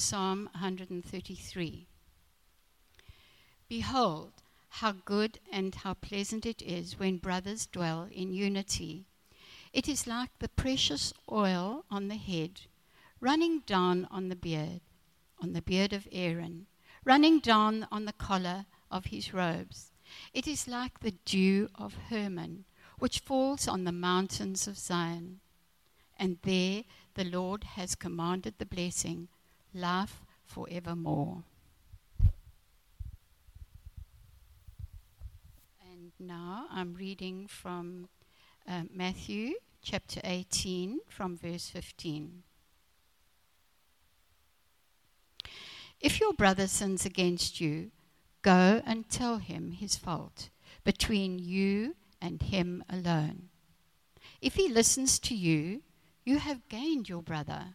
Psalm 133. Behold, how good and how pleasant it is when brothers dwell in unity. It is like the precious oil on the head, running down on the beard, on the beard of Aaron, running down on the collar of his robes. It is like the dew of Hermon, which falls on the mountains of Zion. And there the Lord has commanded the blessing, life forevermore. And now I'm reading from uh, Matthew chapter 18, from verse 15. If your brother sins against you, go and tell him his fault between you and him alone. If he listens to you, you have gained your brother.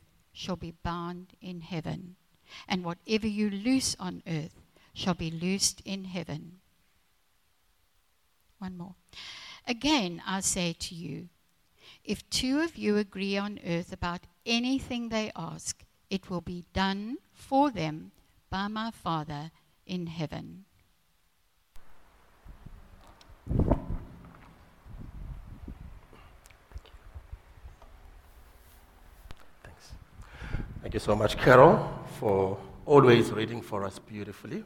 shall be bound in heaven, and whatever you loose on earth shall be loosed in heaven. One more. Again I say to you, if two of you agree on earth about anything they ask, it will be done for them by my Father in heaven. Thank you so much, Carol, for always reading for us beautifully.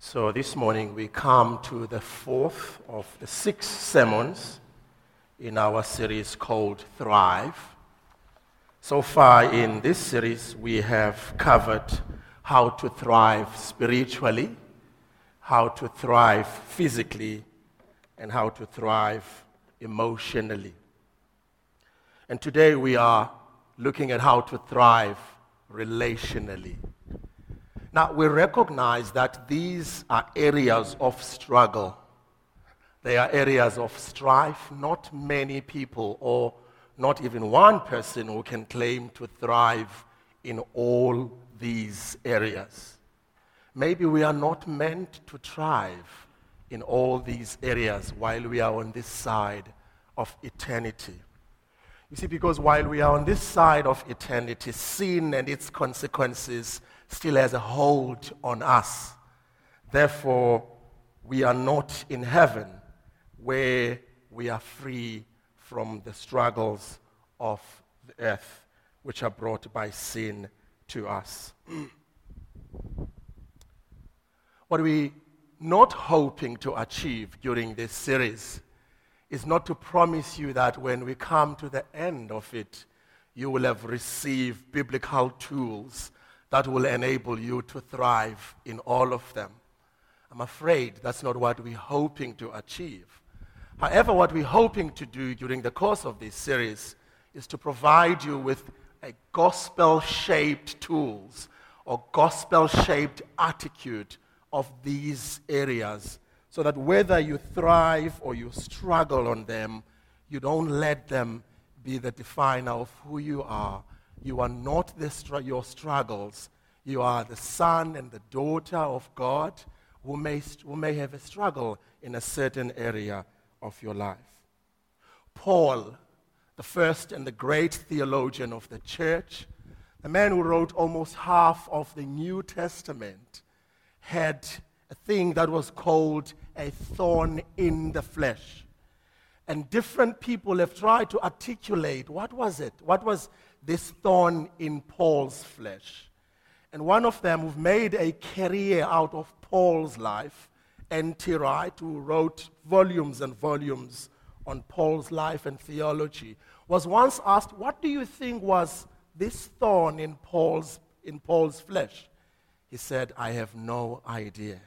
So this morning we come to the fourth of the six sermons in our series called Thrive. So far in this series, we have covered how to thrive spiritually, how to thrive physically, and how to thrive emotionally. And today we are looking at how to thrive relationally. Now, we recognize that these are areas of struggle. They are areas of strife. Not many people, or not even one person, who can claim to thrive in all these areas. Maybe we are not meant to thrive in all these areas while we are on this side of eternity. You see, because while we are on this side of eternity, sin and its consequences still has a hold on us. Therefore, we are not in heaven where we are free from the struggles of the earth which are brought by sin to us. what we not hoping to achieve during this series is not to promise you that when we come to the end of it, you will have received biblical tools that will enable you to thrive in all of them. I'm afraid that's not what we're hoping to achieve. However, what we're hoping to do during the course of this series is to provide you with a gospel shaped tools or gospel shaped attitude of these areas so that whether you thrive or you struggle on them, you don't let them be the definer of who you are. You are not the, your struggles. You are the son and the daughter of God who may, who may have a struggle in a certain area of your life. Paul, the first and the great theologian of the church, the man who wrote almost half of the New Testament, had a thing that was called a thorn in the flesh. And different people have tried to articulate what was it? What was this thorn in Paul's flesh? And one of them who made a career out of Paul's life, N.T. Wright, who wrote volumes and volumes on Paul's life and theology, was once asked, What do you think was this thorn in Paul's, in Paul's flesh? He said, I have no idea.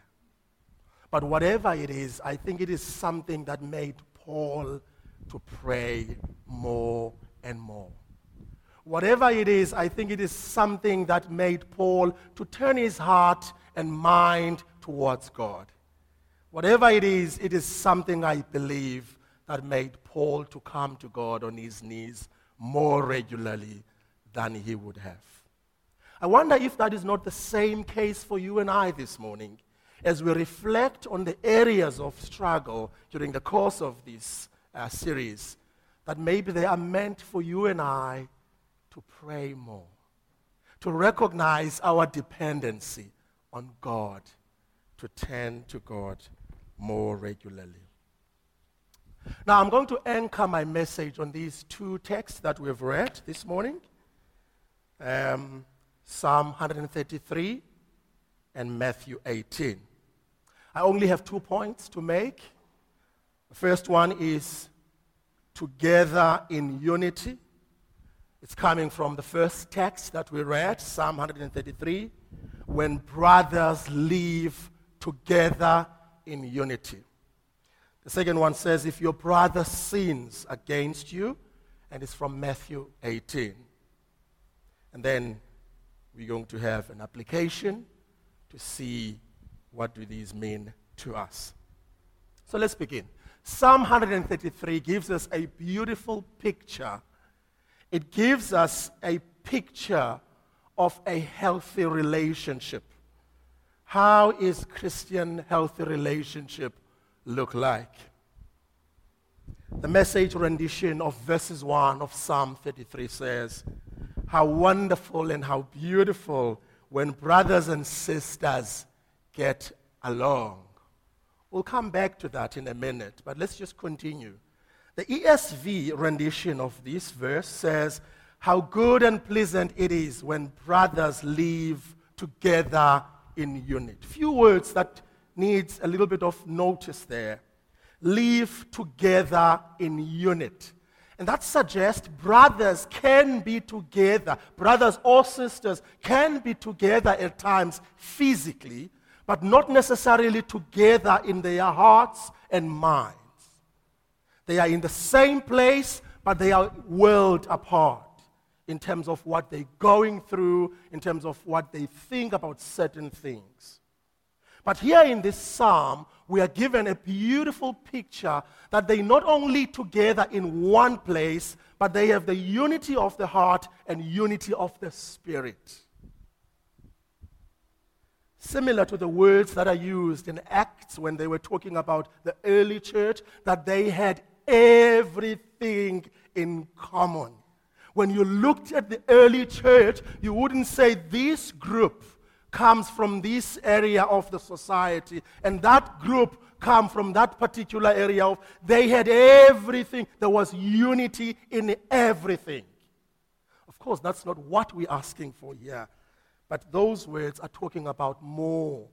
But whatever it is, I think it is something that made Paul to pray more and more. Whatever it is, I think it is something that made Paul to turn his heart and mind towards God. Whatever it is, it is something I believe that made Paul to come to God on his knees more regularly than he would have. I wonder if that is not the same case for you and I this morning as we reflect on the areas of struggle during the course of this uh, series, that maybe they are meant for you and I to pray more, to recognize our dependency on God, to turn to God more regularly. Now, I'm going to anchor my message on these two texts that we've read this morning um, Psalm 133 and Matthew 18. I only have two points to make. The first one is together in unity. It's coming from the first text that we read, Psalm 133, when brothers live together in unity. The second one says, if your brother sins against you, and it's from Matthew 18. And then we're going to have an application to see what do these mean to us. So let's begin. Psalm 133 gives us a beautiful picture. It gives us a picture of a healthy relationship. How is Christian healthy relationship look like? The message rendition of verses 1 of Psalm 33 says, How wonderful and how beautiful when brothers and sisters get along. We'll come back to that in a minute, but let's just continue. The ESV rendition of this verse says, How good and pleasant it is when brothers live together in unity. Few words that needs a little bit of notice there. Live together in unity. And that suggests brothers can be together, brothers or sisters can be together at times physically, but not necessarily together in their hearts and minds. They are in the same place, but they are world apart in terms of what they're going through, in terms of what they think about certain things. But here in this psalm, we are given a beautiful picture that they not only together in one place, but they have the unity of the heart and unity of the spirit. Similar to the words that are used in Acts when they were talking about the early church, that they had everything in common. When you looked at the early church, you wouldn't say this group comes from this area of the society, and that group come from that particular area of they had everything. There was unity in everything. Of course, that's not what we're asking for here. But those words are talking about more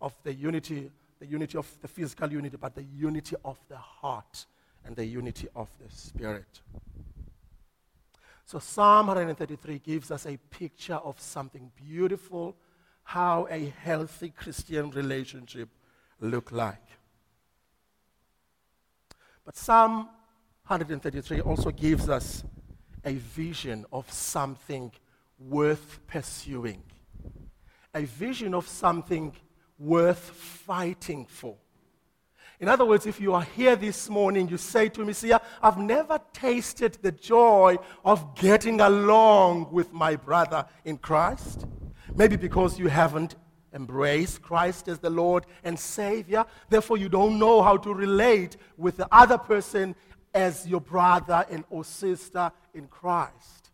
of the unity, the unity of the physical unity, but the unity of the heart and the unity of the spirit. So Psalm 133 gives us a picture of something beautiful how a healthy Christian relationship look like. But Psalm 133 also gives us a vision of something worth pursuing, a vision of something worth fighting for. In other words, if you are here this morning, you say to me, See, I've never tasted the joy of getting along with my brother in Christ. Maybe because you haven't embraced Christ as the Lord and Savior. Therefore, you don't know how to relate with the other person as your brother and or sister in Christ.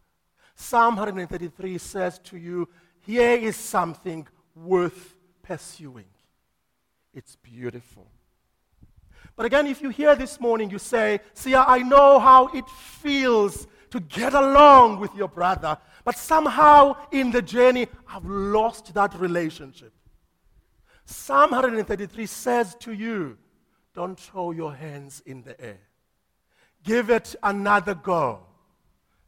Psalm 133 says to you, here is something worth pursuing. It's beautiful. But again, if you hear this morning, you say, See, I know how it feels to get along with your brother. But somehow in the journey, I've lost that relationship. Psalm 133 says to you, don't throw your hands in the air. Give it another go.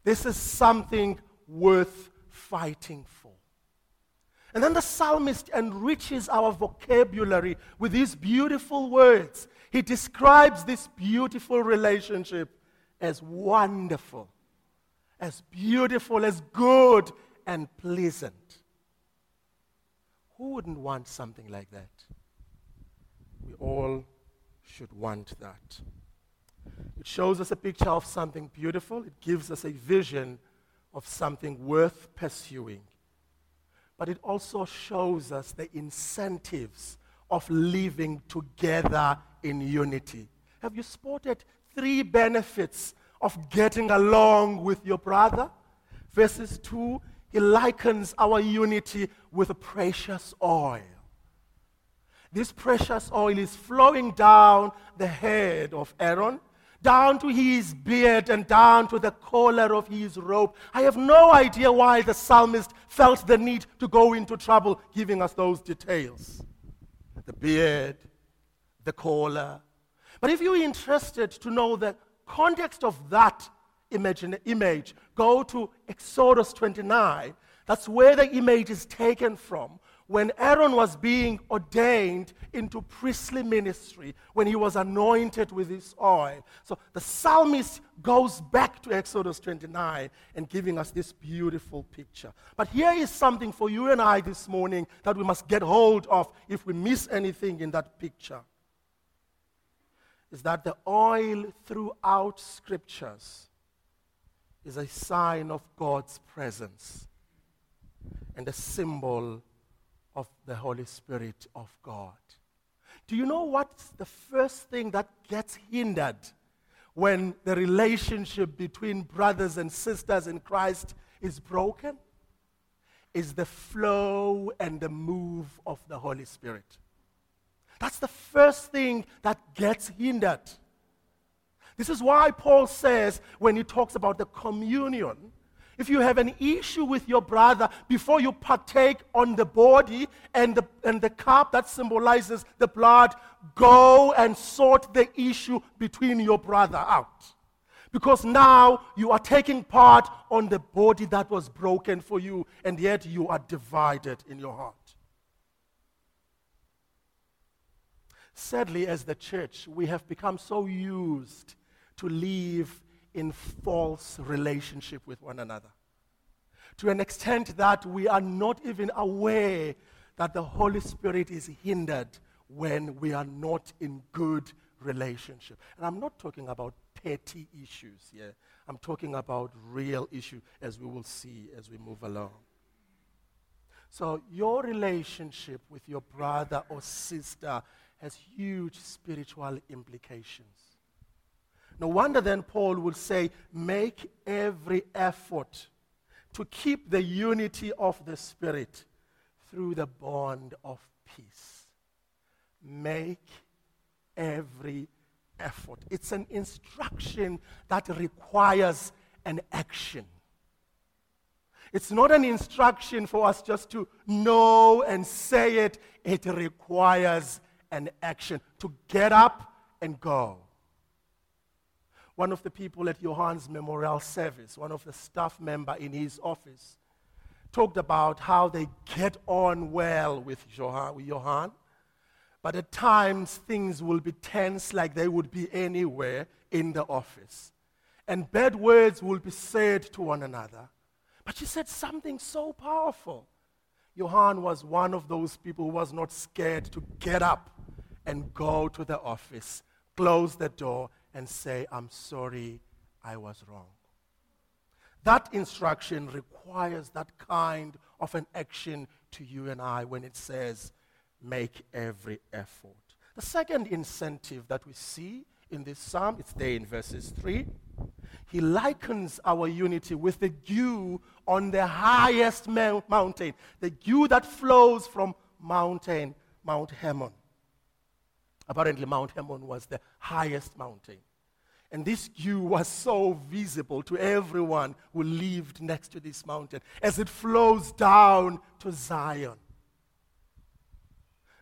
This is something worth fighting for. And then the psalmist enriches our vocabulary with these beautiful words. He describes this beautiful relationship as wonderful as beautiful, as good, and pleasant. Who wouldn't want something like that? We all should want that. It shows us a picture of something beautiful, it gives us a vision of something worth pursuing. But it also shows us the incentives of living together in unity. Have you spotted three benefits of getting along with your brother? Verses 2 he likens our unity with a precious oil. This precious oil is flowing down the head of Aaron, down to his beard, and down to the collar of his robe. I have no idea why the psalmist felt the need to go into trouble giving us those details the beard, the collar. But if you're interested to know the context of that imagine, image, go to Exodus 29. That's where the image is taken from. When Aaron was being ordained into priestly ministry, when he was anointed with his oil. So the psalmist goes back to Exodus 29 and giving us this beautiful picture. But here is something for you and I this morning that we must get hold of if we miss anything in that picture. Is that the oil throughout scriptures is a sign of God's presence and a symbol of the Holy Spirit of God. Do you know what's the first thing that gets hindered when the relationship between brothers and sisters in Christ is broken? Is the flow and the move of the Holy Spirit. That's the first thing that gets hindered. This is why Paul says, when he talks about the communion, if you have an issue with your brother, before you partake on the body and the, and the cup that symbolizes the blood, go and sort the issue between your brother out. Because now you are taking part on the body that was broken for you, and yet you are divided in your heart. Sadly, as the church, we have become so used to live in false relationship with one another. To an extent that we are not even aware that the Holy Spirit is hindered when we are not in good relationship. And I'm not talking about petty issues here. I'm talking about real issues as we will see as we move along. So your relationship with your brother or sister has huge spiritual implications. No wonder then Paul would say, make every effort to keep the unity of the Spirit through the bond of peace. Make every effort. It's an instruction that requires an action. It's not an instruction for us just to know and say it, it requires an action to get up and go one of the people at Johan's memorial service, one of the staff member in his office, talked about how they get on well with Johan, with Johan, but at times things will be tense like they would be anywhere in the office. And bad words will be said to one another. But she said something so powerful. Johan was one of those people who was not scared to get up and go to the office, close the door, and say, I'm sorry, I was wrong. That instruction requires that kind of an action to you and I when it says, make every effort. The second incentive that we see in this psalm, it's there in verses 3. He likens our unity with the dew on the highest mountain, the dew that flows from mountain, Mount Hermon. Apparently, Mount Hermon was the highest mountain. And this dew was so visible to everyone who lived next to this mountain as it flows down to Zion.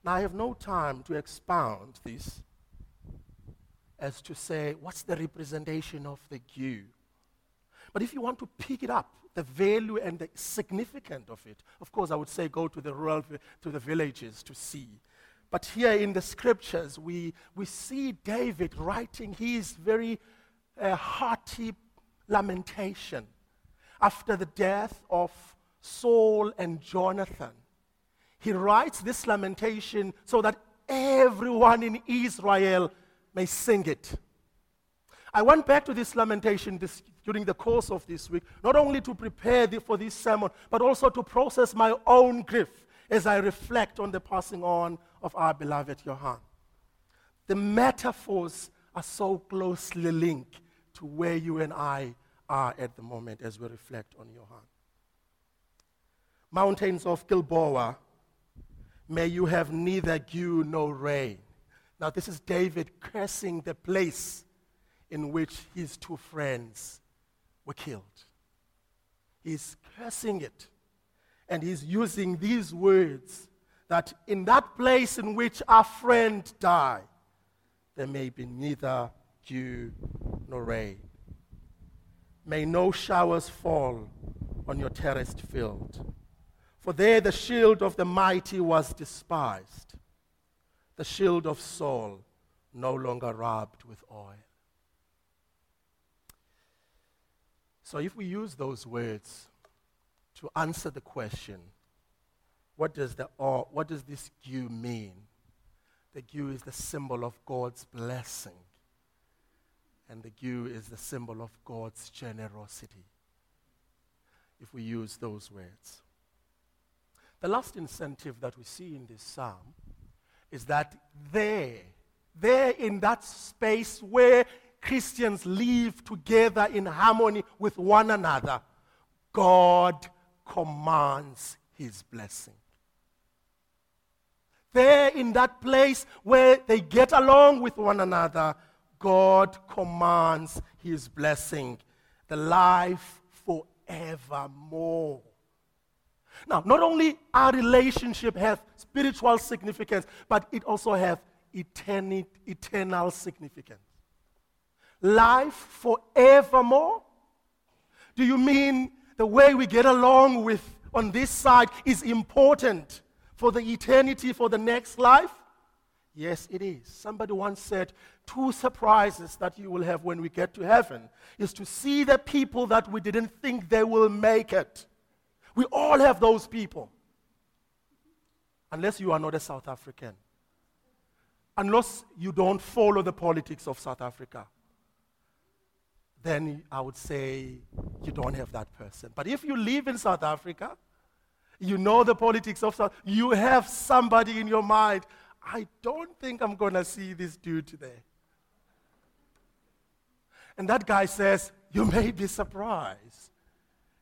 Now, I have no time to expound this as to say what's the representation of the dew. But if you want to pick it up, the value and the significance of it, of course, I would say go to the rural, to the villages to see. But here in the scriptures, we, we see David writing his very uh, hearty lamentation after the death of Saul and Jonathan. He writes this lamentation so that everyone in Israel may sing it. I went back to this lamentation this, during the course of this week, not only to prepare the, for this sermon, but also to process my own grief as I reflect on the passing on of our beloved Johan. The metaphors are so closely linked to where you and I are at the moment as we reflect on Johan. Mountains of Gilboa, may you have neither dew nor rain. Now, this is David cursing the place in which his two friends were killed. He's cursing it. And he's using these words that in that place in which our friend died, there may be neither dew nor rain. May no showers fall on your terraced field. For there the shield of the mighty was despised, the shield of Saul no longer rubbed with oil. So if we use those words to answer the question, what does, the, or, what does this dew mean? The dew is the symbol of God's blessing. And the dew is the symbol of God's generosity. If we use those words. The last incentive that we see in this psalm is that there, there in that space where Christians live together in harmony with one another, God commands his blessing there in that place where they get along with one another, God commands his blessing, the life forevermore. Now, not only our relationship has spiritual significance, but it also has eternal significance. Life forevermore? Do you mean the way we get along with on this side is important? For the eternity, for the next life? Yes, it is. Somebody once said, Two surprises that you will have when we get to heaven is to see the people that we didn't think they will make it. We all have those people. Unless you are not a South African. Unless you don't follow the politics of South Africa. Then I would say you don't have that person. But if you live in South Africa, you know the politics of South. You have somebody in your mind. I don't think I'm going to see this dude today. And that guy says, You may be surprised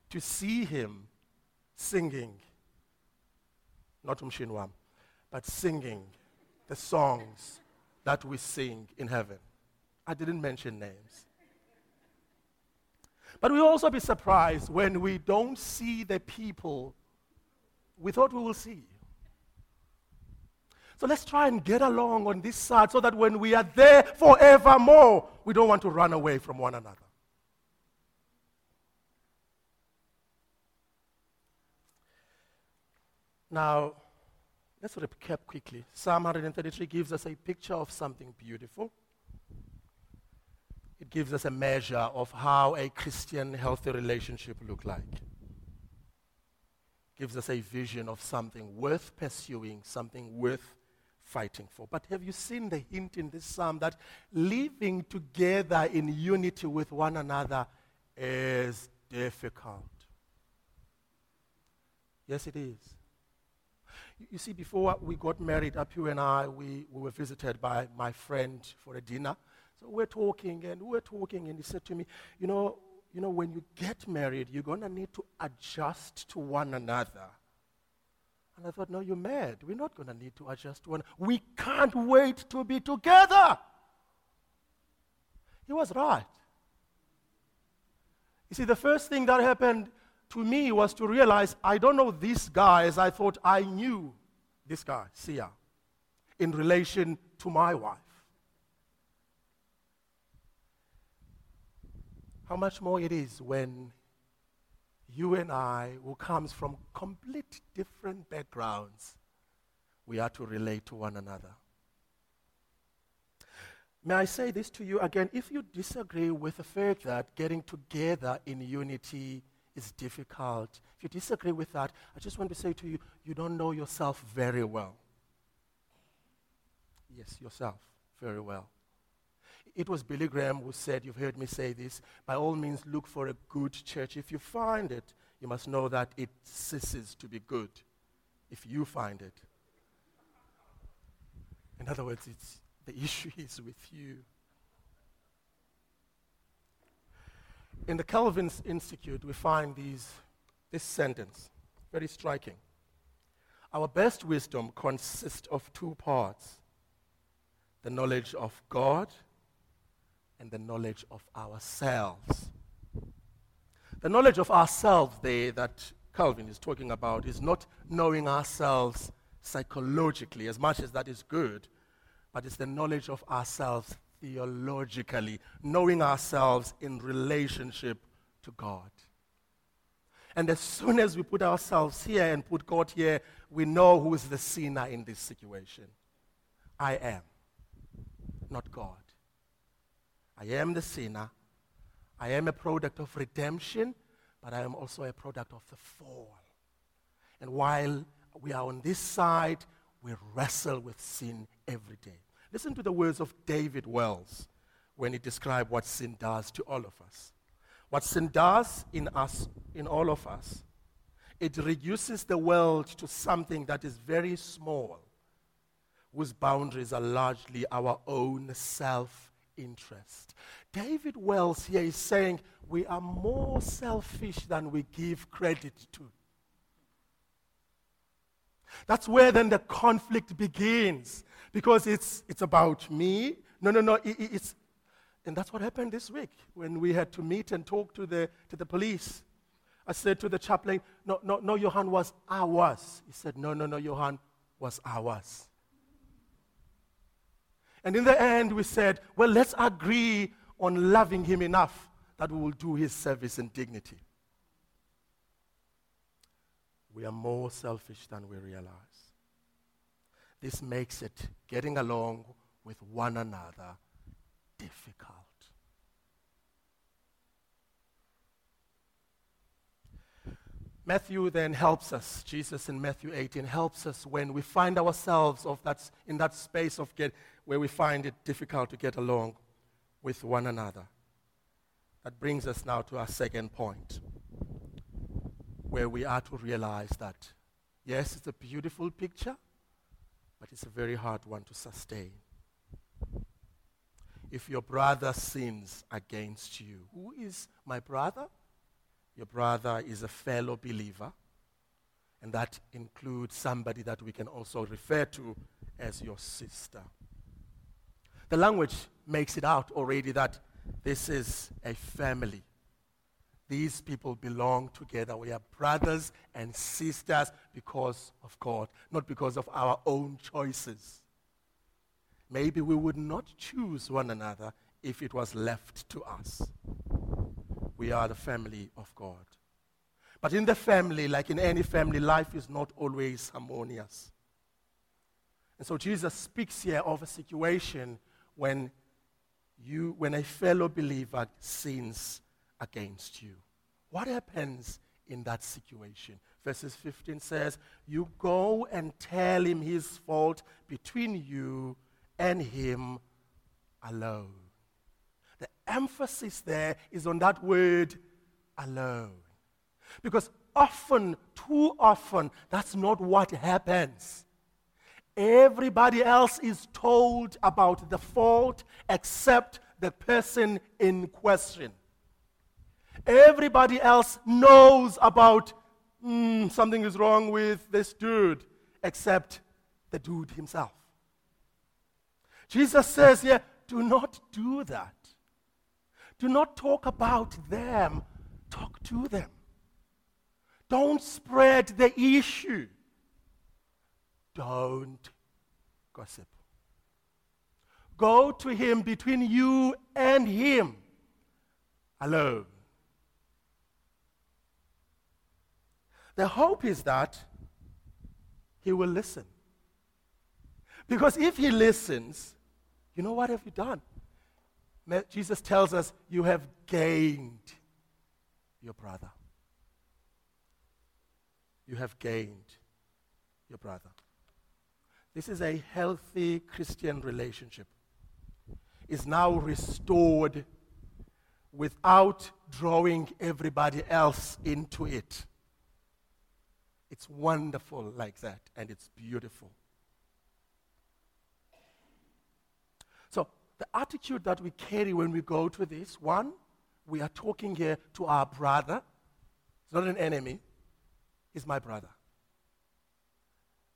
to see him singing, not Umshinwam, but singing the songs that we sing in heaven. I didn't mention names. But we'll also be surprised when we don't see the people we thought we will see. So let's try and get along on this side so that when we are there forevermore, we don't want to run away from one another. Now, let's recap quickly. Psalm 133 gives us a picture of something beautiful. It gives us a measure of how a Christian healthy relationship look like gives us a vision of something worth pursuing, something worth fighting for. But have you seen the hint in this psalm that living together in unity with one another is difficult? Yes, it is. You see, before we got married, Apu and I, we, we were visited by my friend for a dinner. So we're talking and we're talking, and he said to me, You know, you know, when you get married, you're going to need to adjust to one another. And I thought, no, you're mad. We're not going to need to adjust to one We can't wait to be together. He was right. You see, the first thing that happened to me was to realize I don't know this guy as I thought I knew this guy, Sia, in relation to my wife. How much more it is when you and I, who comes from complete different backgrounds, we are to relate to one another. May I say this to you again? If you disagree with the fact that getting together in unity is difficult. If you disagree with that, I just want to say to you, you don't know yourself very well. Yes, yourself very well. It was Billy Graham who said, You've heard me say this, by all means, look for a good church. If you find it, you must know that it ceases to be good if you find it. In other words, it's, the issue is with you. In the Calvin's Institute, we find these, this sentence, very striking. Our best wisdom consists of two parts the knowledge of God and the knowledge of ourselves. The knowledge of ourselves, there, that Calvin is talking about, is not knowing ourselves psychologically, as much as that is good, but it's the knowledge of ourselves theologically, knowing ourselves in relationship to God. And as soon as we put ourselves here and put God here, we know who is the sinner in this situation. I am, not God. I am the sinner. I am a product of redemption, but I am also a product of the fall. And while we are on this side, we wrestle with sin every day. Listen to the words of David Wells when he described what sin does to all of us. What sin does in us, in all of us, it reduces the world to something that is very small, whose boundaries are largely our own self interest. David Wells here is saying we are more selfish than we give credit to. That's where then the conflict begins because it's, it's about me. No, no, no, it, it's, and that's what happened this week when we had to meet and talk to the, to the police. I said to the chaplain, no, no, no, Johan was ours. He said, no, no, no, Johan was ours. And in the end, we said, well, let's agree on loving him enough that we will do his service in dignity. We are more selfish than we realize. This makes it getting along with one another difficult. Matthew then helps us, Jesus in Matthew 18 helps us when we find ourselves of that, in that space of get, where we find it difficult to get along with one another. That brings us now to our second point, where we are to realize that, yes, it's a beautiful picture, but it's a very hard one to sustain. If your brother sins against you, who is my brother? Your brother is a fellow believer, and that includes somebody that we can also refer to as your sister. The language makes it out already that this is a family. These people belong together. We are brothers and sisters because of God, not because of our own choices. Maybe we would not choose one another if it was left to us. We are the family of God. But in the family, like in any family, life is not always harmonious. And so Jesus speaks here of a situation when you when a fellow believer sins against you. What happens in that situation? Verses 15 says, You go and tell him his fault between you and him alone. The emphasis there is on that word alone. Because often, too often, that's not what happens. Everybody else is told about the fault except the person in question. Everybody else knows about mm, something is wrong with this dude except the dude himself. Jesus says here, do not do that. Do not talk about them, talk to them. Don't spread the issue. Don't gossip. Go to him between you and him alone. The hope is that he will listen. Because if he listens, you know what have you done? Jesus tells us you have gained your brother. you have gained your brother. This is a healthy Christian relationship. Is now restored without drawing everybody else into it. It's wonderful like that, and it's beautiful. So, the attitude that we carry when we go to this one, we are talking here to our brother. It's not an enemy, he's my brother.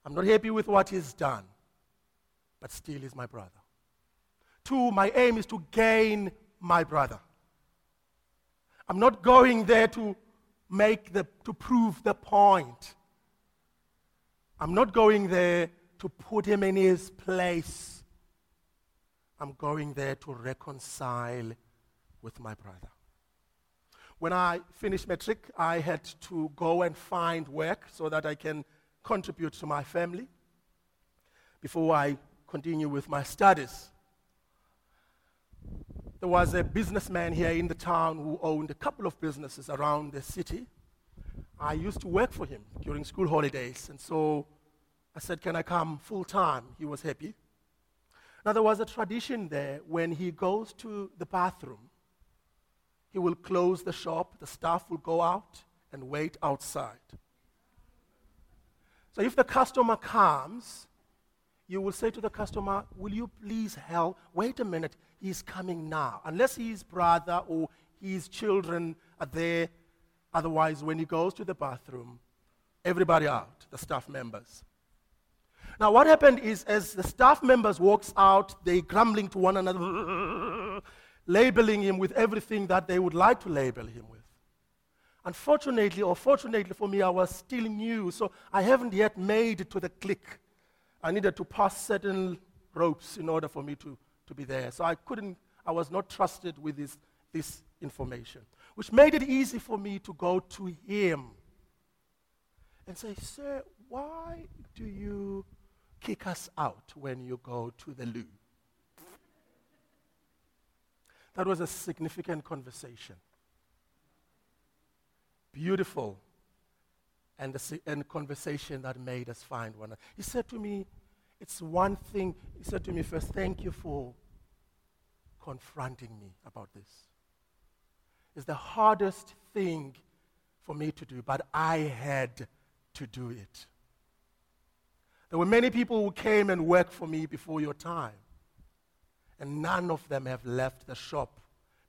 I'm not happy with what he's done, but still he's my brother. Two, my aim is to gain my brother. I'm not going there to make the, to prove the point. I'm not going there to put him in his place. I'm going there to reconcile with my brother. When I finished matric, I had to go and find work so that I can contribute to my family before I continue with my studies. There was a businessman here in the town who owned a couple of businesses around the city. I used to work for him during school holidays, and so I said, Can I come full time? He was happy. Now, there was a tradition there when he goes to the bathroom, he will close the shop, the staff will go out and wait outside. So if the customer comes, you will say to the customer, Will you please help? Wait a minute, he's coming now. Unless his brother or his children are there. Otherwise, when he goes to the bathroom, everybody out, the staff members. Now, what happened is, as the staff members walks out, they grumbling to one another, labeling him with everything that they would like to label him with. Unfortunately, or fortunately for me, I was still new, so I haven't yet made it to the clique. I needed to pass certain ropes in order for me to, to be there. So I couldn't, I was not trusted with this, this information, which made it easy for me to go to him and say, Sir, why do you kick us out when you go to the loo? That was a significant conversation. Beautiful and the and conversation that made us find one another. He said to me, It's one thing. He said to me first, Thank you for confronting me about this. It's the hardest thing for me to do, but I had to do it. There were many people who came and worked for me before your time, and none of them have left the shop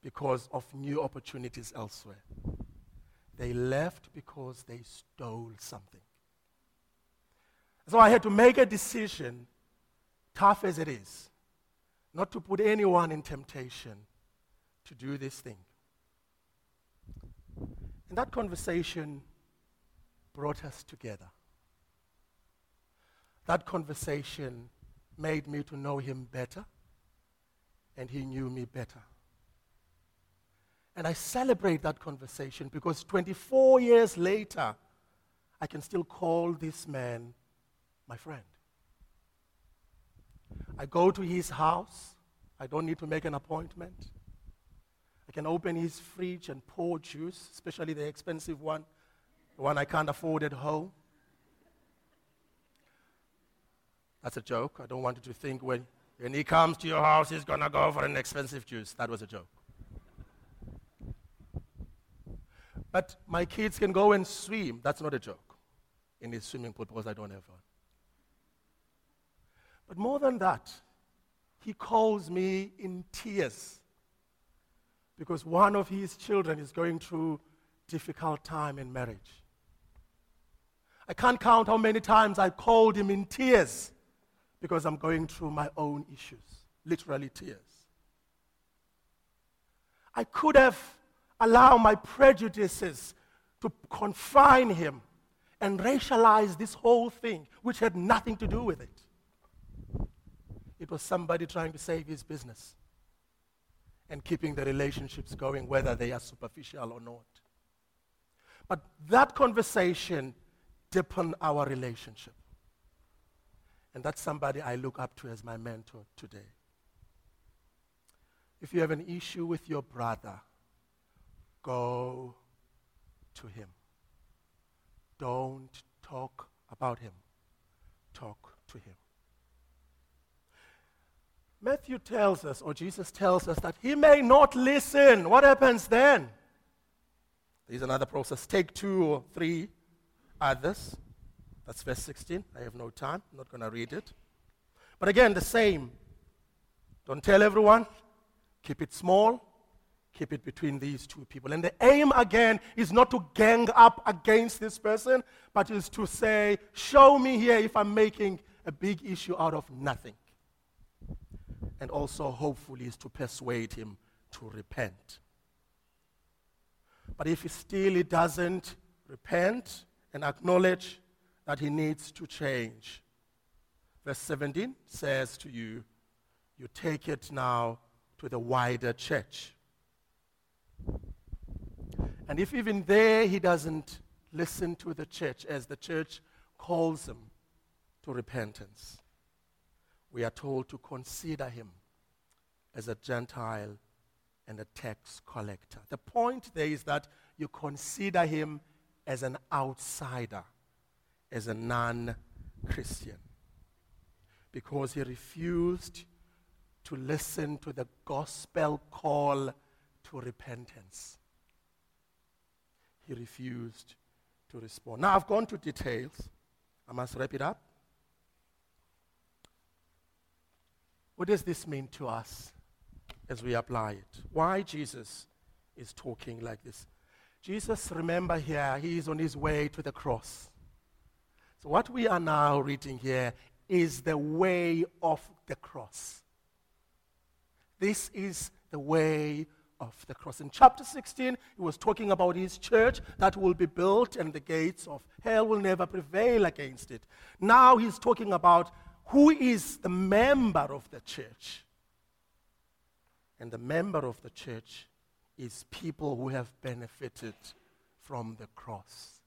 because of new opportunities elsewhere. They left because they stole something. So I had to make a decision, tough as it is, not to put anyone in temptation to do this thing. And that conversation brought us together. That conversation made me to know him better, and he knew me better. And I celebrate that conversation because 24 years later, I can still call this man my friend. I go to his house. I don't need to make an appointment. I can open his fridge and pour juice, especially the expensive one, the one I can't afford at home. That's a joke. I don't want you to think when, when he comes to your house, he's going to go for an expensive juice. That was a joke. But my kids can go and swim. That's not a joke in his swimming pool because I don't have one. But more than that, he calls me in tears because one of his children is going through difficult time in marriage. I can't count how many times I called him in tears because I'm going through my own issues, literally tears. I could have allow my prejudices to confine him and racialize this whole thing, which had nothing to do with it. It was somebody trying to save his business and keeping the relationships going, whether they are superficial or not. But that conversation deepened our relationship. And that's somebody I look up to as my mentor today. If you have an issue with your brother, Go to him. Don't talk about him. Talk to him. Matthew tells us, or Jesus tells us, that he may not listen. What happens then? There's another process. Take two or three others. That's verse 16. I have no time. I'm not going to read it. But again, the same. Don't tell everyone. Keep it small. Keep it between these two people. And the aim, again, is not to gang up against this person, but is to say, show me here if I'm making a big issue out of nothing and also hopefully is to persuade him to repent. But if he still he doesn't repent and acknowledge that he needs to change, verse 17 says to you, you take it now to the wider church. And if even there he doesn't listen to the church as the church calls him to repentance, we are told to consider him as a Gentile and a tax collector. The point there is that you consider him as an outsider, as a non Christian, because he refused to listen to the gospel call to repentance. He refused to respond. Now, I've gone to details. I must wrap it up. What does this mean to us as we apply it? Why Jesus is talking like this? Jesus, remember here, he is on his way to the cross. So, what we are now reading here is the way of the cross. This is the way of the cross. In chapter 16, he was talking about his church that will be built and the gates of hell will never prevail against it. Now he's talking about who is the member of the church. And the member of the church is people who have benefited from the cross.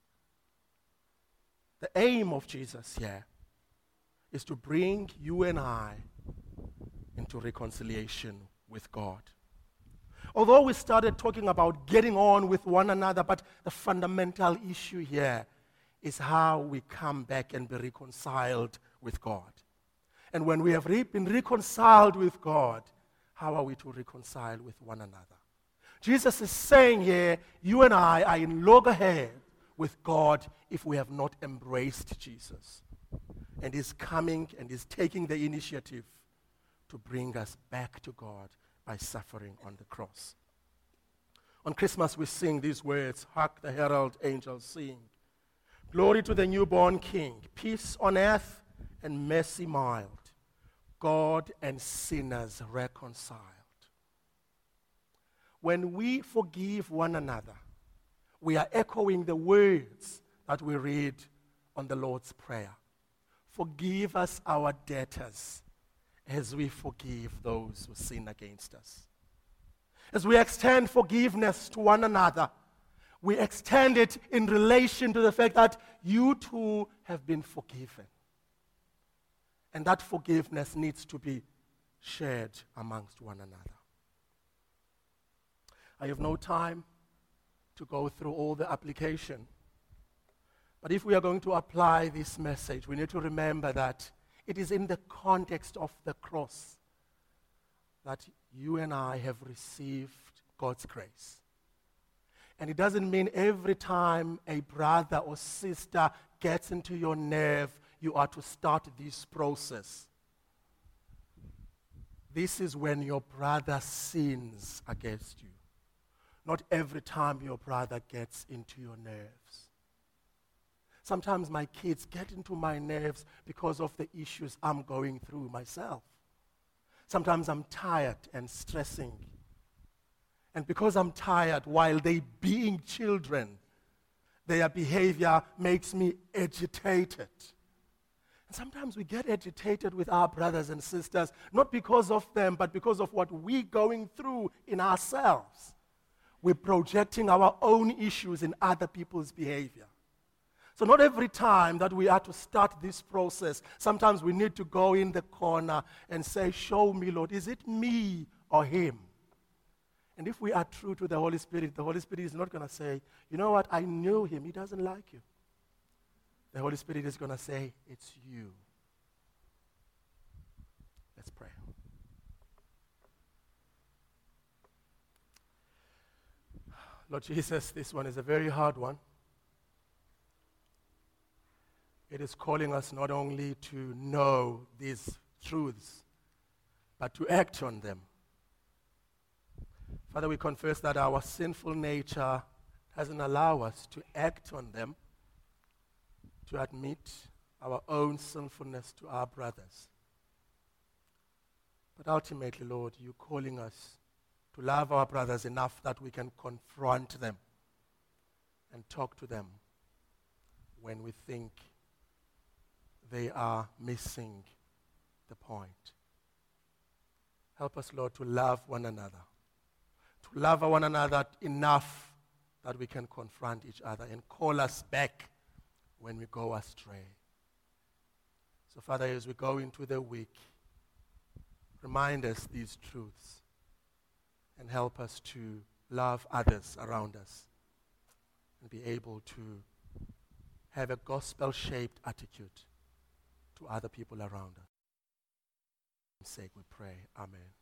The aim of Jesus here is to bring you and I into reconciliation with God. Although we started talking about getting on with one another, but the fundamental issue here is how we come back and be reconciled with God. And when we have re- been reconciled with God, how are we to reconcile with one another? Jesus is saying here, you and I are in loggerhead with God if we have not embraced Jesus. And He's coming and He's taking the initiative to bring us back to God by suffering on the cross. On Christmas, we sing these words Hark the herald angels sing. Glory to the newborn King, peace on earth and mercy mild God and sinners reconciled. When we forgive one another, we are echoing the words that we read on the Lord's Prayer. Forgive us our debtors as we forgive those who sin against us. As we extend forgiveness to one another, we extend it in relation to the fact that you too have been forgiven. And that forgiveness needs to be shared amongst one another. I have no time to go through all the application. But if we are going to apply this message, we need to remember that it is in the context of the cross that you and I have received God's grace. And it doesn't mean every time a brother or sister gets into your nerve, you are to start this process. This is when your brother sins against you. Not every time your brother gets into your nerves. Sometimes my kids get into my nerves because of the issues I'm going through myself. Sometimes I'm tired and stressing. And because I'm tired, while they being children, their behavior makes me agitated. And sometimes we get agitated with our brothers and sisters, not because of them, but because of what we're going through in ourselves. We're projecting our own issues in other people's behavior. So, not every time that we are to start this process, sometimes we need to go in the corner and say, Show me, Lord, is it me or him? And if we are true to the Holy Spirit, the Holy Spirit is not going to say, You know what, I knew him, he doesn't like you. the Holy Spirit is going to say, It's you. Let's pray. Lord Jesus, this one is a very hard one. It is calling us not only to know these truths, but to act on them. Father, we confess that our sinful nature doesn't allow us to act on them, to admit our own sinfulness to our brothers. But ultimately, Lord, you're calling us to love our brothers enough that we can confront them and talk to them when we think they are missing the point. Help us, Lord, to love one another, to love one another enough that we can confront each other and call us back when we go astray. So, Father, as we go into the week, remind us these truths and help us to love others around us and be able to have a gospel shaped attitude to other people around us. For sake we pray. Amen.